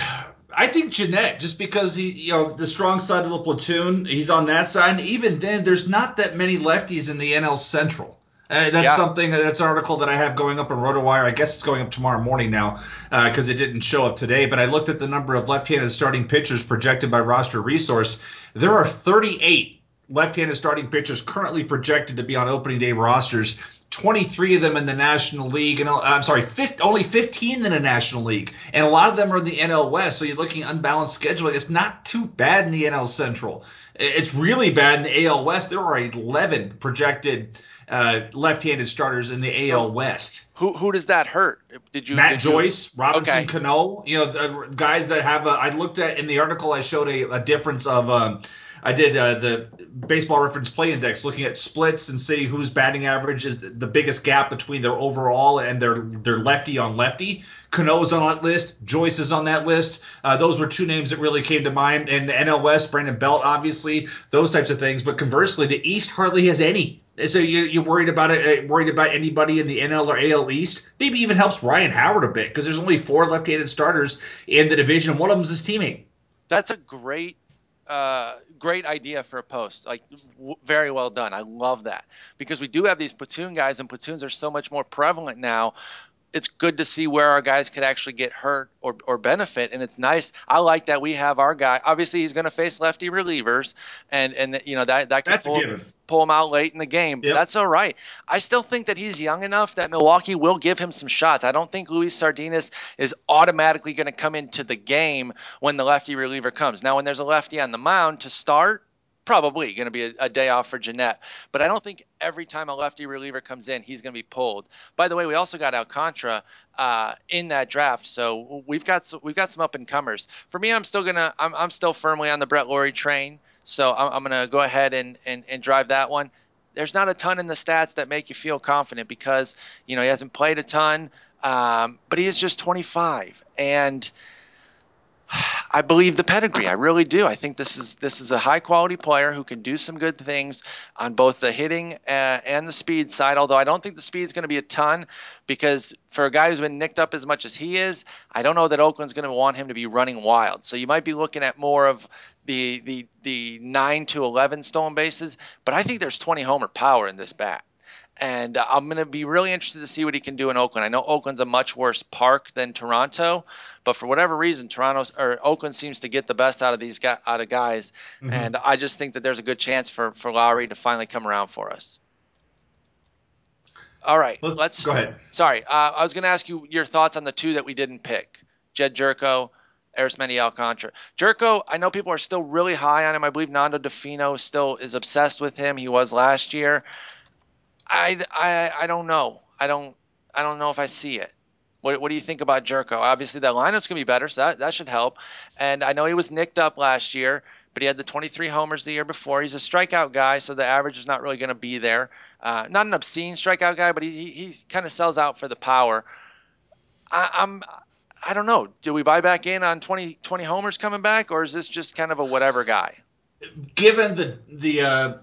I think Gennett, just because he, you know, the strong side of the platoon, he's on that side. And even then, there's not that many lefties in the NL Central. Uh, that's yeah. something. That's an article that I have going up on RotoWire. I guess it's going up tomorrow morning now because uh, it didn't show up today. But I looked at the number of left-handed starting pitchers projected by Roster Resource. There are 38 left-handed starting pitchers currently projected to be on opening day rosters. 23 of them in the National League, and uh, I'm sorry, 50, only 15 in the National League, and a lot of them are in the NL West. So you're looking unbalanced scheduling. It's not too bad in the NL Central. It's really bad in the AL West. There are 11 projected uh, left-handed starters in the AL West. Who who does that hurt? Did you Matt did Joyce, you... Robinson okay. Cano? You know, the guys that have. A, I looked at in the article. I showed a, a difference of. Um, I did uh, the baseball reference play index, looking at splits and see whose batting average is the biggest gap between their overall and their their lefty on lefty. Cano's on that list. Joyce is on that list. Uh, those were two names that really came to mind. And NL West, Brandon Belt, obviously, those types of things. But conversely, the East hardly has any. So you, you're worried about it? Uh, worried about anybody in the NL or AL East? Maybe even helps Ryan Howard a bit because there's only four left-handed starters in the division. One of them is his teammate. That's a great uh, great idea for a post. Like, w- very well done. I love that because we do have these platoon guys, and platoons are so much more prevalent now. It's good to see where our guys could actually get hurt or, or benefit, and it's nice. I like that we have our guy. Obviously, he's going to face lefty relievers, and and you know that that can That's pull, a given pull him out late in the game. Yep. That's all right. I still think that he's young enough that Milwaukee will give him some shots. I don't think Luis Sardinas is automatically going to come into the game when the lefty reliever comes. Now, when there's a lefty on the mound to start, probably going to be a, a, day off for Gennett. But I don't think every time a lefty reliever comes in, he's going to be pulled. By the way, we also got Alcantara uh, in that draft, so we've got some, we've got some up and comers. For me, I'm still gonna I'm, I'm still firmly on the Brett Lawrie train. So I'm, I'm going to go ahead and, and, and drive that one. There's not a ton in the stats that make you feel confident because, you know, he hasn't played a ton, um, but he is just 25. And – I believe the pedigree. I really do. I think this is this is a high quality player who can do some good things on both the hitting uh, and the speed side. Although I don't think the speed is going to be a ton, because for a guy who's been nicked up as much as he is, I don't know that Oakland's going to want him to be running wild. So you might be looking at more of the the the nine to eleven stolen bases. But I think there's 20 homer power in this bat and I'm going to be really interested to see what he can do in Oakland. I know Oakland's a much worse park than Toronto, but for whatever reason, Toronto or Oakland seems to get the best out of these guys, out of guys, mm-hmm. and I just think that there's a good chance for for Lawrie to finally come around for us. All right, let's, let's go ahead. Sorry, uh, I was going to ask you your thoughts on the two that we didn't pick: Jedd Gyorko Arismendi Alcantara. Gyorko, I know people are still really high on him. I believe Nando Di Fino still is obsessed with him. He was last year. I, I, I don't know. I don't I don't know if I see it. What, what do you think about Gyorko? Obviously, that lineup's gonna be better, so that, that should help. And I know he was nicked up last year, but he had the 23 homers the year before. He's a strikeout guy, so the average is not really going to be there. Uh, not an obscene strikeout guy, but he he, he kind of sells out for the power. I, I'm I don't know. Do we buy back in on 20, 20 homers coming back, or is this just kind of a whatever guy? Given the the uh,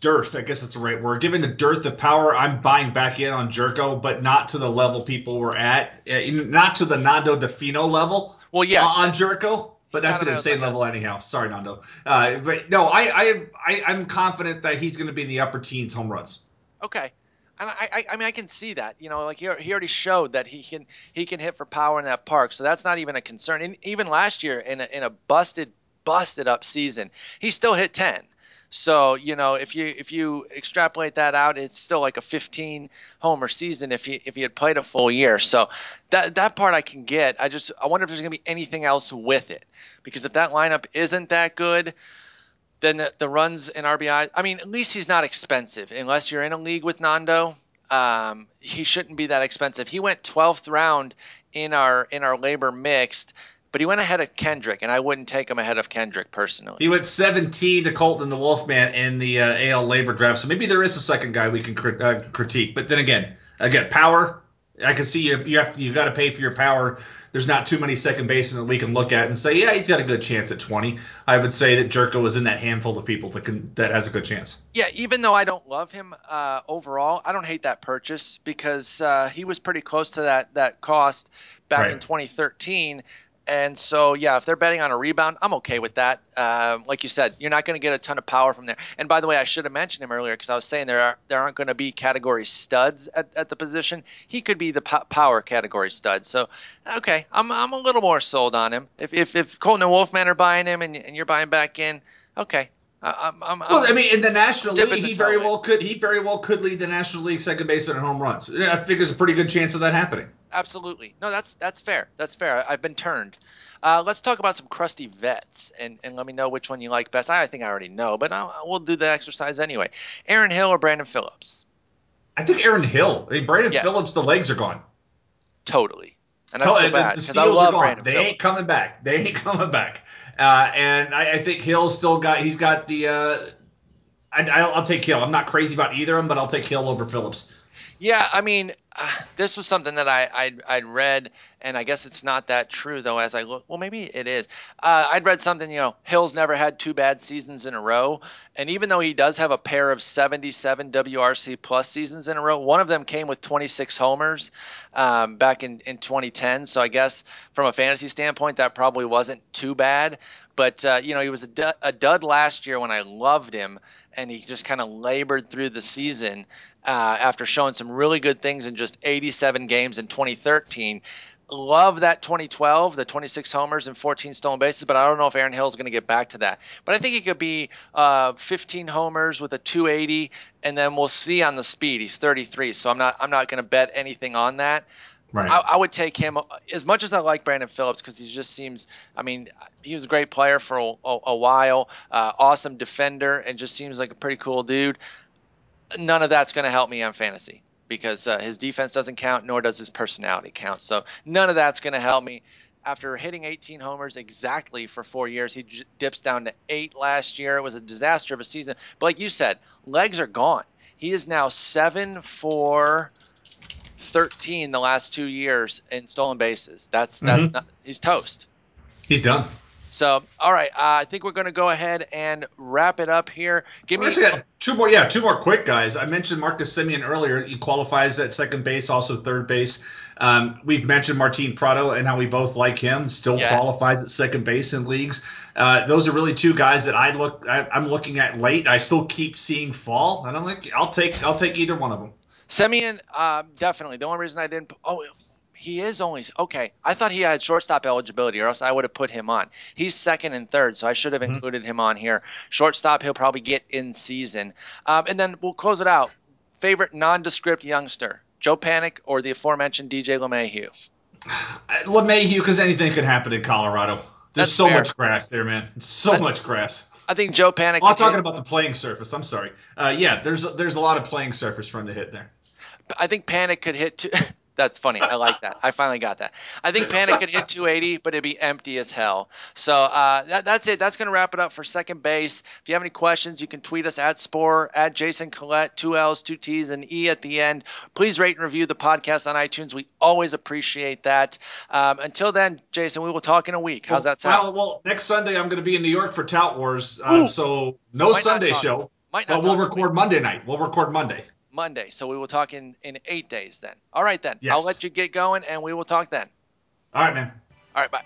dearth, I guess that's the right word. Given the dearth of power, I'm buying back in on Gyorko, but not to the level people were at, uh, not to the Nando Di Fino level. Well, yeah, on Gyorko. But that's an insane level anyhow. Sorry, Nando. Uh, but no, I, I, I, I'm confident that he's going to be in the upper teens home runs. Okay. And I, I, I mean, I can see that. You know, like he, he already showed that he can he can hit for power in that park, so that's not even a concern. And even last year, in a, in a busted busted up season, he still hit ten. So you know, if you if you extrapolate that out, it's still like a 15 homer season if he if he had played a full year. So that that part I can get. I just I wonder if there's gonna be anything else with it because if that lineup isn't that good, then the, the runs in RBI. I mean, at least he's not expensive unless you're in a league with Nando. Um, he shouldn't be that expensive. He went 12th round in our in our LABR mixed but he went ahead of Kendrick, and I wouldn't take him ahead of Kendrick personally. He went 17 to Colton the Wolfman in the uh, AL LABR draft, so maybe there is a second guy we can crit- uh, critique. But then again, again, power. I can see you. You have you got to pay for your power. There's not too many second basemen that we can look at and say, yeah, he's got a good chance at 20. I would say that Gyorko is in that handful of people that can that has a good chance. Yeah, even though I don't love him uh, overall, I don't hate that purchase because uh, he was pretty close to that that cost back right. in 2013 and so, yeah, if they're betting on a rebound, I'm okay with that. Uh, like you said, you're not going to get a ton of power from there. And by the way, I should have mentioned him earlier because I was saying there are there aren't going to be category studs at, at the position. He could be the po- power category stud. So, okay, I'm I'm a little more sold on him. If if, if Colton and Wolfman are buying him and, and you're buying back in, okay, I'm, I'm, well, I mean, in the National League, he very well could he very well could lead the National League second baseman in home runs. I think there's a pretty good chance of that happening absolutely. No, that's that's fair. That's fair. I've been turned. Uh, let's talk about some crusty vets, and, and let me know which one you like best. I, I think I already know, but I'll, we'll do the exercise anyway. Aaron Hill or Brandon Phillips? I think Aaron Hill. I mean, Brandon yes. Phillips, the legs are gone. Totally. And I feel bad because I love Brandon They Phillips. ain't coming back. They ain't coming back. Uh, and I, I, think Hill's still got. He's got the. Uh, I, will take Hill. I'm not crazy about either of them, but I'll take Hill over Phillips. Yeah, I mean, uh, this was something that I I'd, I'd, read, and I guess it's not that true though. As I look, well, maybe it is. Uh, I'd read something. You know, Hill's never had two bad seasons in a row, and even though he does have a pair of 77 WRC plus seasons in a row, one of them came with 26 homers um, back in in 2010. So I guess from a fantasy standpoint, that probably wasn't too bad. But uh, you know, he was a a dud last year when I loved him, and he just kind of labored through the season uh, after showing some really good things in just 87 games in 2013. Love that 2012, the 26 homers and 14 stolen bases, but I don't know if Aaron Hill is going to get back to that. But I think he could be uh, 15 homers with a 280, and then we'll see on the speed. He's 33, so I'm not I'm not going to bet anything on that. Right. I, I, would take him as much as I like Brandon Phillips because he just seems. I mean, he was a great player for a, a, a while, uh, awesome defender, and just seems like a pretty cool dude none of that's going to help me on fantasy because uh, his defense doesn't count, nor does his personality count. So none of that's going to help me. After hitting 18 homers exactly for four years, he j- dips down to eight last year. It was a disaster of a season. But like you said, legs are gone. He is now seven for 13 the last two years in stolen bases. That's that's mm-hmm. not, he's toast. He's done. So, all right, uh, I think we're going to go ahead and wrap it up here. Give me two more. Yeah, two more quick guys. I mentioned Marcus Semien earlier. He qualifies at second base, also third base. Um, we've mentioned Martin Prado and how we both like him. Still yes. qualifies at second base in leagues. Uh, those are really two guys that I look. I, am looking at late. I still keep seeing fall, and I'm like, I'll take. I'll take either one of them. Semien, uh, definitely. The only reason I didn't. Oh, he is only okay. I thought he had shortstop eligibility, or else I would have put him on. He's second and third, so I should have mm-hmm. included him on here. Shortstop, he'll probably get in season, um, and then we'll close it out. Favorite nondescript youngster: Joe Panik or the aforementioned DJ LeMahieu? LeMahieu, because anything could happen in Colorado. There's That's so fair. much grass there, man. So I, much grass. I think Joe Panik. Oh, I'm talking hit. about the playing surface. I'm sorry. Uh, yeah, there's there's a lot of playing surface for him to hit there. I think Panik could hit. Two, That's funny. I like that. I finally got that. I think Panik could hit 280, but it'd be empty as hell. So uh, that, that's it. That's going to wrap it up for second base. If you have any questions, you can tweet us at Sporer, at Jason Collette, two L's, two T's, and E at the end. Please rate and review the podcast on iTunes. We always appreciate that. Um, until then, Jason, we will talk in a week. How's that sound? Well, well next Sunday I'm going to be in New York for Tout Wars, um, so no Might Sunday show. Might not but we'll record Monday night. We'll record Monday. Monday. So we will talk in, in eight days then. All right, then. Yes. I'll let you get going and we will talk then. All right, man. All right, bye.